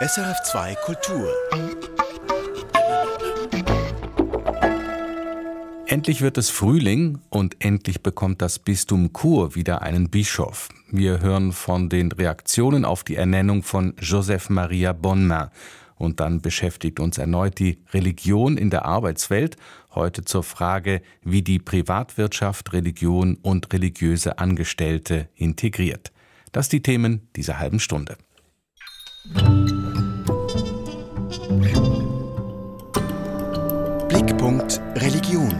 SRF2 Kultur. Endlich wird es Frühling und endlich bekommt das Bistum Chur wieder einen Bischof. Wir hören von den Reaktionen auf die Ernennung von Joseph Maria Bonmain. Und dann beschäftigt uns erneut die Religion in der Arbeitswelt. Heute zur Frage, wie die Privatwirtschaft Religion und religiöse Angestellte integriert. Das die Themen dieser halben Stunde. Blickpunkt Religion.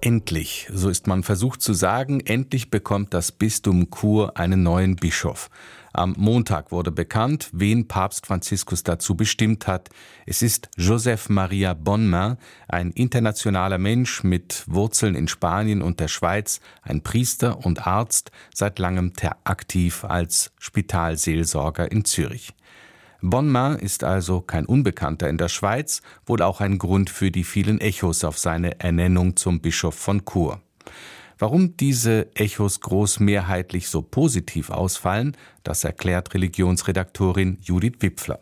Endlich, so ist man versucht zu sagen, endlich bekommt das Bistum Chur einen neuen Bischof. Am Montag wurde bekannt, wen Papst Franziskus dazu bestimmt hat. Es ist Joseph Maria Bonmain, ein internationaler Mensch mit Wurzeln in Spanien und der Schweiz, ein Priester und Arzt, seit langem aktiv als Spitalseelsorger in Zürich. Bonmain ist also kein Unbekannter in der Schweiz, wohl auch ein Grund für die vielen Echos auf seine Ernennung zum Bischof von Chur. Warum diese Echos großmehrheitlich so positiv ausfallen, das erklärt Religionsredaktorin Judith Wipfler.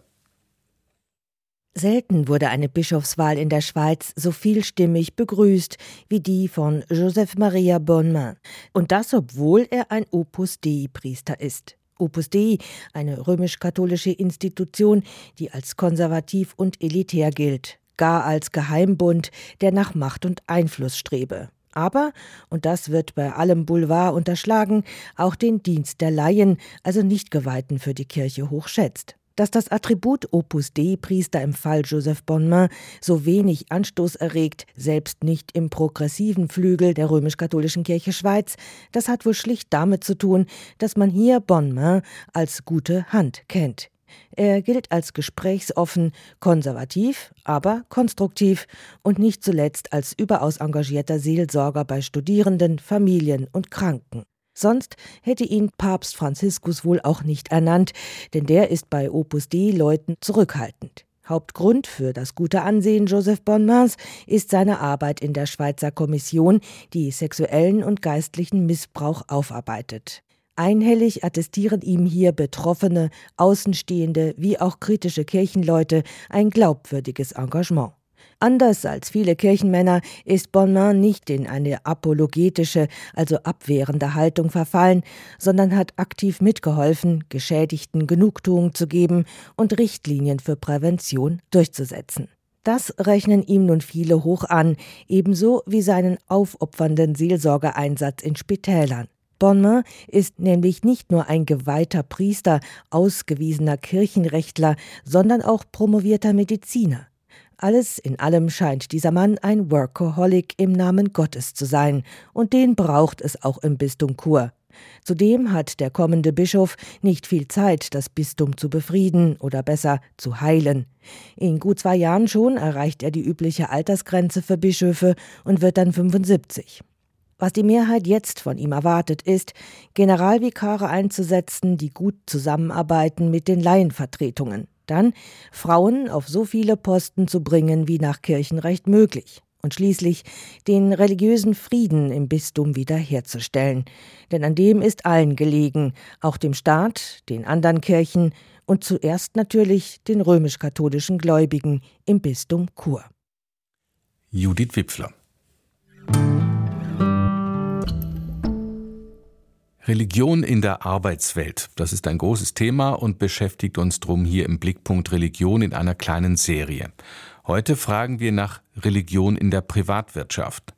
Selten wurde eine Bischofswahl in der Schweiz so vielstimmig begrüßt wie die von Joseph Maria Bonmain. Und das, obwohl er ein Opus Dei-Priester ist. Opus Dei, eine römisch-katholische Institution, die als konservativ und elitär gilt, gar als Geheimbund, der nach Macht und Einfluss strebe. Aber, und das wird bei allem Boulevard unterschlagen, auch den Dienst der Laien, also Nichtgeweihten für die Kirche hochschätzt dass das Attribut Opus Dei-Priester im Fall Joseph Bonmain so wenig Anstoß erregt, selbst nicht im progressiven Flügel der römisch-katholischen Kirche Schweiz, das hat wohl schlicht damit zu tun, dass man hier Bonmain als gute Hand kennt. Er gilt als gesprächsoffen, konservativ, aber konstruktiv und nicht zuletzt als überaus engagierter Seelsorger bei Studierenden, Familien und Kranken. Sonst hätte ihn Papst Franziskus wohl auch nicht ernannt, denn der ist bei Opus Dei-Leuten zurückhaltend. Hauptgrund für das gute Ansehen Joseph Bonmains ist seine Arbeit in der Schweizer Kommission, die sexuellen und geistlichen Missbrauch aufarbeitet. Einhellig attestieren ihm hier Betroffene, Außenstehende wie auch kritische Kirchenleute ein glaubwürdiges Engagement. Anders als viele Kirchenmänner ist Bonmain nicht in eine apologetische, also abwehrende Haltung verfallen, sondern hat aktiv mitgeholfen, Geschädigten Genugtuung zu geben und Richtlinien für Prävention durchzusetzen. Das rechnen ihm nun viele hoch an, ebenso wie seinen aufopfernden Seelsorgeeinsatz in Spitälern. Bonmain ist nämlich nicht nur ein geweihter Priester, ausgewiesener Kirchenrechtler, sondern auch promovierter Mediziner. Alles in allem scheint dieser Mann ein Workaholic im Namen Gottes zu sein, und den braucht es auch im Bistum Chur. Zudem hat der kommende Bischof nicht viel Zeit, das Bistum zu befrieden oder besser zu heilen. In gut zwei Jahren schon erreicht er die übliche Altersgrenze für Bischöfe und wird dann 75. Was die Mehrheit jetzt von ihm erwartet, ist, Generalvikare einzusetzen, die gut zusammenarbeiten mit den Laienvertretungen. Dann Frauen auf so viele Posten zu bringen, wie nach Kirchenrecht möglich. Und schließlich den religiösen Frieden im Bistum wiederherzustellen. Denn an dem ist allen gelegen, auch dem Staat, den anderen Kirchen und zuerst natürlich den römisch-katholischen Gläubigen im Bistum Chur. Judith Wipfler Religion in der Arbeitswelt. Das ist ein großes Thema und beschäftigt uns drum hier im Blickpunkt Religion in einer kleinen Serie. Heute fragen wir nach Religion in der Privatwirtschaft.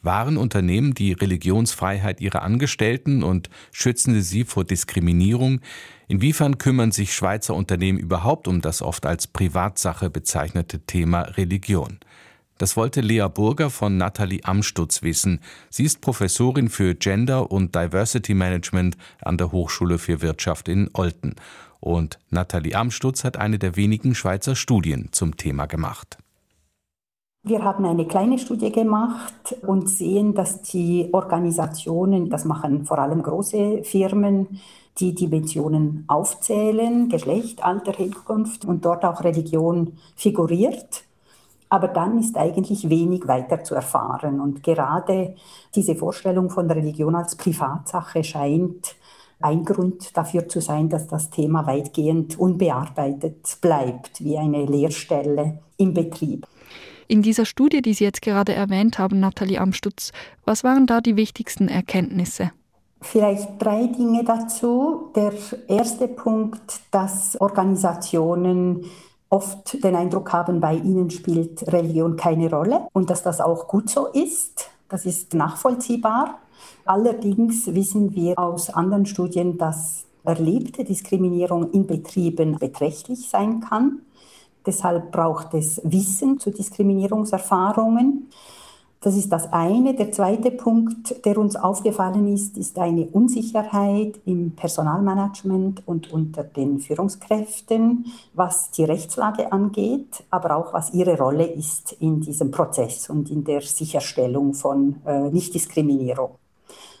Wahren Unternehmen die Religionsfreiheit ihrer Angestellten und schützen sie sie vor Diskriminierung? Inwiefern kümmern sich Schweizer Unternehmen überhaupt um das oft als Privatsache bezeichnete Thema Religion? Das wollte Lea Burger von Nathalie Amstutz wissen. Sie ist Professorin für Gender und Diversity Management an der Hochschule für Wirtschaft in Olten. Und Nathalie Amstutz hat eine der wenigen Schweizer Studien zum Thema gemacht. Wir haben eine kleine Studie gemacht und sehen, dass die Organisationen, das machen vor allem große Firmen, die Dimensionen aufzählen, Geschlecht, Alter, Herkunft und dort auch Religion figuriert. Aber dann ist eigentlich wenig weiter zu erfahren. Und gerade diese Vorstellung von Religion als Privatsache scheint ein Grund dafür zu sein, dass das Thema weitgehend unbearbeitet bleibt, wie eine Lehrstelle im Betrieb. In dieser Studie, die Sie jetzt gerade erwähnt haben, Nathalie Amstutz, was waren da die wichtigsten Erkenntnisse? Vielleicht drei Dinge dazu. Der erste Punkt, dass Organisationen oft den Eindruck haben, bei ihnen spielt Religion keine Rolle und dass das auch gut so ist. Das ist nachvollziehbar. Allerdings wissen wir aus anderen Studien, dass erlebte Diskriminierung in Betrieben beträchtlich sein kann. Deshalb braucht es Wissen zu Diskriminierungserfahrungen. Das ist das eine. Der zweite Punkt, der uns aufgefallen ist, ist eine Unsicherheit im Personalmanagement und unter den Führungskräften, was die Rechtslage angeht, aber auch was ihre Rolle ist in diesem Prozess und in der Sicherstellung von äh, Nichtdiskriminierung.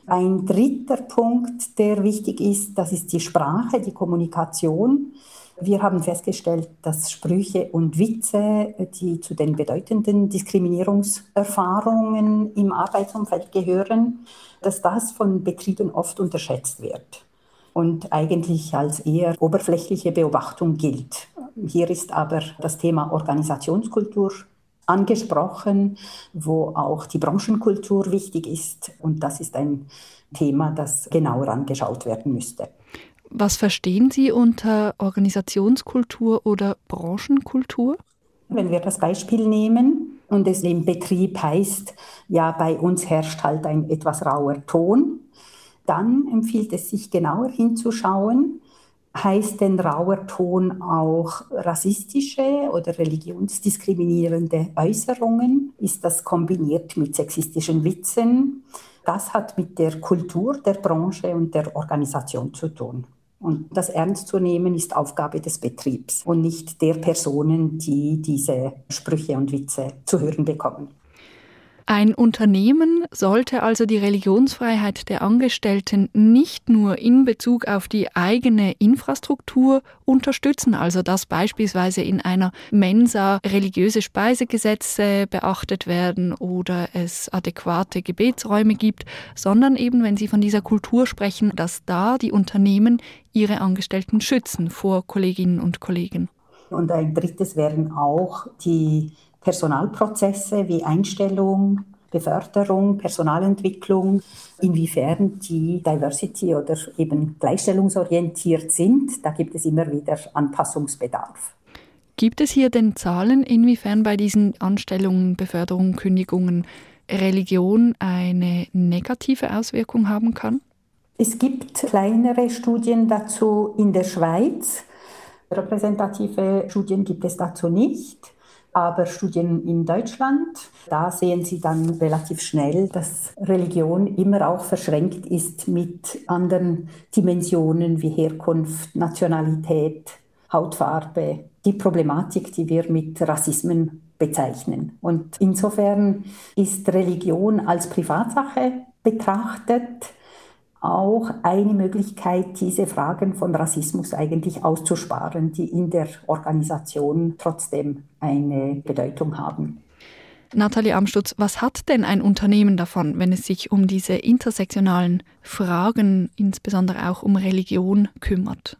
Ein dritter Punkt, der wichtig ist, das ist die Sprache, die Kommunikation. Wir haben festgestellt, dass Sprüche und Witze, die zu den bedeutenden Diskriminierungserfahrungen im Arbeitsumfeld gehören, dass das von Betrieben oft unterschätzt wird und eigentlich als eher oberflächliche Beobachtung gilt. Hier ist aber das Thema Organisationskultur angesprochen, wo auch die Branchenkultur wichtig ist. Und das ist ein Thema, das genauer angeschaut werden müsste. Was verstehen Sie unter Organisationskultur oder Branchenkultur? Wenn wir das Beispiel nehmen und es im Betrieb heißt, ja, bei uns herrscht halt ein etwas rauer Ton, dann empfiehlt es sich genauer hinzuschauen, heißt denn rauer Ton auch rassistische oder religionsdiskriminierende Äußerungen? Ist das kombiniert mit sexistischen Witzen? Das hat mit der Kultur der Branche und der Organisation zu tun. Und das ernst zu nehmen ist Aufgabe des Betriebs und nicht der Personen, die diese Sprüche und Witze zu hören bekommen. Ein Unternehmen sollte also die Religionsfreiheit der Angestellten nicht nur in Bezug auf die eigene Infrastruktur unterstützen, also dass beispielsweise in einer Mensa religiöse Speisegesetze beachtet werden oder es adäquate Gebetsräume gibt, sondern eben, wenn Sie von dieser Kultur sprechen, dass da die Unternehmen ihre Angestellten schützen vor Kolleginnen und Kollegen. Und ein drittes wären auch die Personalprozesse wie Einstellung, Beförderung, Personalentwicklung, inwiefern die Diversity oder eben gleichstellungsorientiert sind. Da gibt es immer wieder Anpassungsbedarf. Gibt es hier denn Zahlen, inwiefern bei diesen Anstellungen, Beförderungen, Kündigungen Religion eine negative Auswirkung haben kann? Es gibt kleinere Studien dazu in der Schweiz. Repräsentative Studien gibt es dazu nicht aber Studien in Deutschland, da sehen Sie dann relativ schnell, dass Religion immer auch verschränkt ist mit anderen Dimensionen wie Herkunft, Nationalität, Hautfarbe, die Problematik, die wir mit Rassismen bezeichnen. Und insofern ist Religion als Privatsache betrachtet auch eine Möglichkeit, diese Fragen von Rassismus eigentlich auszusparen, die in der Organisation trotzdem eine Bedeutung haben. Nathalie Amstutz, was hat denn ein Unternehmen davon, wenn es sich um diese intersektionalen Fragen, insbesondere auch um Religion, kümmert?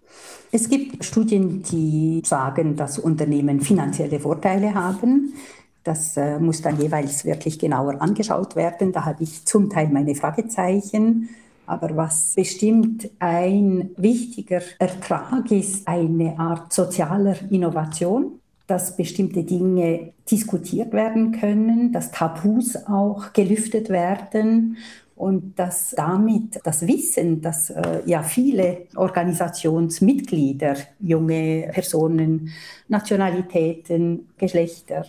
Es gibt Studien, die sagen, dass Unternehmen finanzielle Vorteile haben. Das äh, muss dann jeweils wirklich genauer angeschaut werden. Da habe ich zum Teil meine Fragezeichen. Aber was bestimmt ein wichtiger Ertrag ist, eine Art sozialer Innovation, dass bestimmte Dinge diskutiert werden können, dass Tabus auch gelüftet werden und dass damit das Wissen, dass äh, ja viele Organisationsmitglieder, junge Personen, Nationalitäten, Geschlechter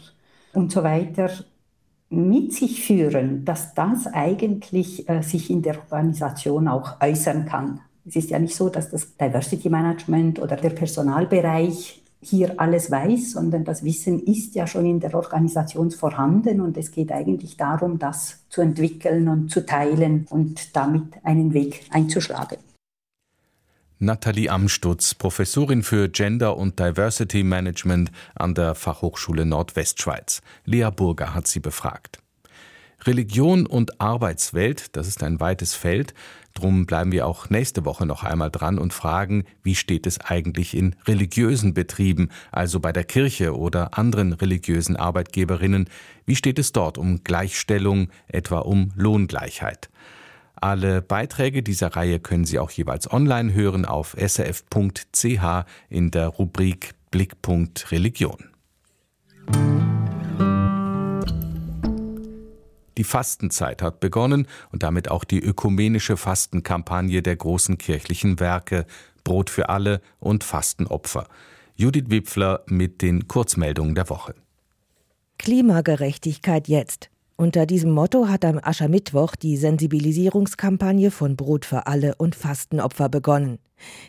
und so weiter mit sich führen, dass das eigentlich äh, sich in der Organisation auch äußern kann. Es ist ja nicht so, dass das Diversity Management oder der Personalbereich hier alles weiß, sondern das Wissen ist ja schon in der Organisation vorhanden und es geht eigentlich darum, das zu entwickeln und zu teilen und damit einen Weg einzuschlagen. Nathalie Amstutz, Professorin für Gender und Diversity Management an der Fachhochschule Nordwestschweiz. Lea Burger hat sie befragt. Religion und Arbeitswelt, das ist ein weites Feld. Drum bleiben wir auch nächste Woche noch einmal dran und fragen, wie steht es eigentlich in religiösen Betrieben, also bei der Kirche oder anderen religiösen Arbeitgeberinnen? Wie steht es dort um Gleichstellung, etwa um Lohngleichheit? Alle Beiträge dieser Reihe können Sie auch jeweils online hören auf srf.ch in der Rubrik Blickpunkt Religion. Die Fastenzeit hat begonnen und damit auch die ökumenische Fastenkampagne der großen kirchlichen Werke Brot für alle und Fastenopfer. Judith Wipfler mit den Kurzmeldungen der Woche. Klimagerechtigkeit jetzt. Unter diesem Motto hat am Aschermittwoch die Sensibilisierungskampagne von Brot für alle und Fastenopfer begonnen.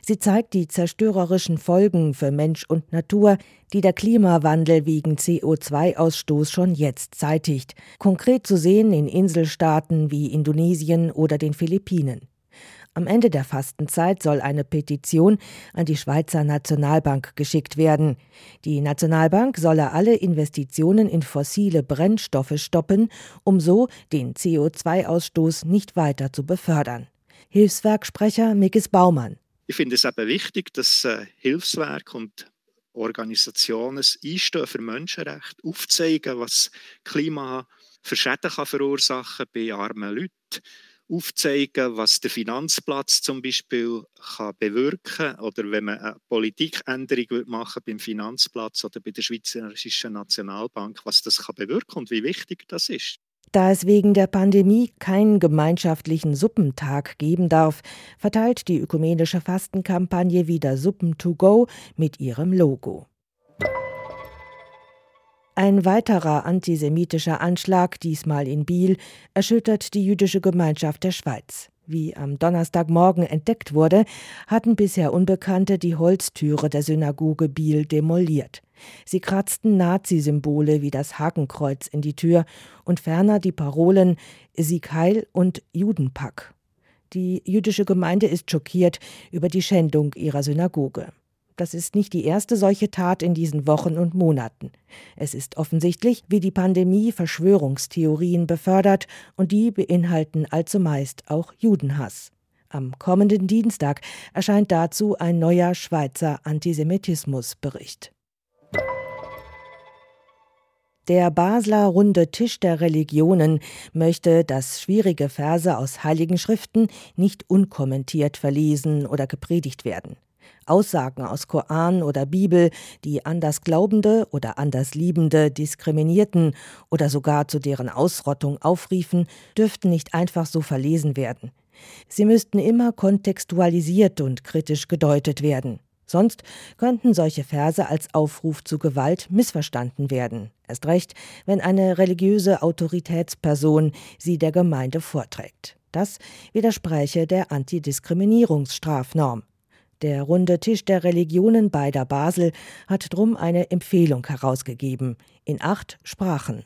Sie zeigt die zerstörerischen Folgen für Mensch und Natur, die der Klimawandel wegen CO2-Ausstoß schon jetzt zeitigt, konkret zu sehen in Inselstaaten wie Indonesien oder den Philippinen. Am Ende der Fastenzeit soll eine Petition an die Schweizer Nationalbank geschickt werden. Die Nationalbank solle alle Investitionen in fossile Brennstoffe stoppen, um so den CO2-Ausstoß nicht weiter zu befördern. Hilfswerksprecher Mikis Baumann. Ich finde es eben wichtig, dass äh, Hilfswerk und Organisationen einstehen für Menschenrechte, aufzeigen, was Klima für Schäden kann verursachen bei armen Leuten aufzeigen, was der Finanzplatz zum Beispiel kann bewirken oder wenn man eine Politikänderung machen beim Finanzplatz oder bei der Schweizerischen Nationalbank, was das kann bewirken und wie wichtig das ist. Da es wegen der Pandemie keinen gemeinschaftlichen Suppentag geben darf, verteilt die ökumenische Fastenkampagne wieder Suppen to go mit ihrem Logo. Ein weiterer antisemitischer Anschlag, diesmal in Biel, erschüttert die jüdische Gemeinschaft der Schweiz. Wie am Donnerstagmorgen entdeckt wurde, hatten bisher Unbekannte die Holztüre der Synagoge Biel demoliert. Sie kratzten Nazi-Symbole wie das Hakenkreuz in die Tür und ferner die Parolen Sieg Heil und Judenpack. Die jüdische Gemeinde ist schockiert über die Schändung ihrer Synagoge. Das ist nicht die erste solche Tat in diesen Wochen und Monaten. Es ist offensichtlich, wie die Pandemie Verschwörungstheorien befördert und die beinhalten allzumeist auch Judenhass. Am kommenden Dienstag erscheint dazu ein neuer Schweizer Antisemitismusbericht. Der Basler Runde Tisch der Religionen möchte, dass schwierige Verse aus heiligen Schriften nicht unkommentiert verlesen oder gepredigt werden. Aussagen aus Koran oder Bibel, die Andersglaubende oder Andersliebende diskriminierten oder sogar zu deren Ausrottung aufriefen, dürften nicht einfach so verlesen werden. Sie müssten immer kontextualisiert und kritisch gedeutet werden. Sonst könnten solche Verse als Aufruf zu Gewalt missverstanden werden. Erst recht, wenn eine religiöse Autoritätsperson sie der Gemeinde vorträgt. Das widerspräche der Antidiskriminierungsstrafnorm. Der runde Tisch der Religionen beider Basel hat drum eine Empfehlung herausgegeben, in acht Sprachen.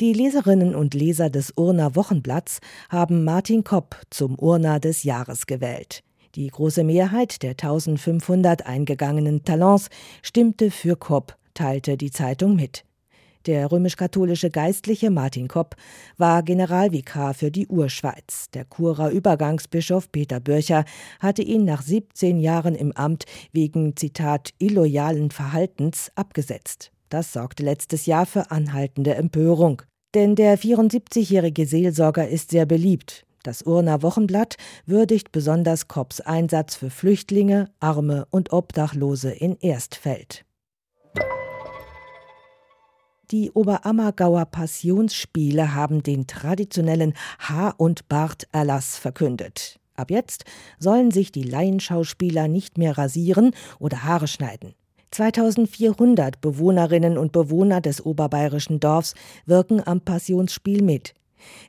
Die Leserinnen und Leser des Urner Wochenblatts haben Martin Kopp zum Urner des Jahres gewählt. Die große Mehrheit der 1500 eingegangenen Talents stimmte für Kopp, teilte die Zeitung mit. Der römisch-katholische Geistliche Martin Kopp war Generalvikar für die Urschweiz. Der Churer Übergangsbischof Peter Bürcher hatte ihn nach 17 Jahren im Amt wegen, Zitat, illoyalen Verhaltens abgesetzt. Das sorgte letztes Jahr für anhaltende Empörung. Denn der 74-jährige Seelsorger ist sehr beliebt. Das Urner Wochenblatt würdigt besonders Kopps Einsatz für Flüchtlinge, Arme und Obdachlose in Erstfeld. Die Oberammergauer Passionsspiele haben den traditionellen Haar- und Barterlass verkündet. Ab jetzt sollen sich die Laienschauspieler nicht mehr rasieren oder Haare schneiden. 2400 Bewohnerinnen und Bewohner des oberbayerischen Dorfs wirken am Passionsspiel mit.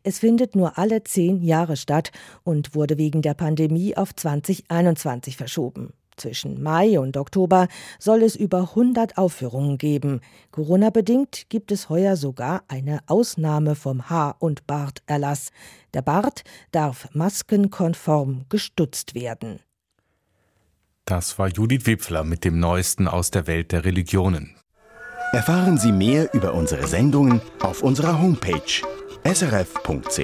Es findet nur alle zehn Jahre statt und wurde wegen der Pandemie auf 2021 verschoben. Zwischen Mai und Oktober soll es über 100 Aufführungen geben. Corona-bedingt gibt es heuer sogar eine Ausnahme vom Haar- und Barterlass. Der Bart darf maskenkonform gestutzt werden. Das war Judith Wipfler mit dem Neuesten aus der Welt der Religionen. Erfahren Sie mehr über unsere Sendungen auf unserer Homepage srf.ch-kultur.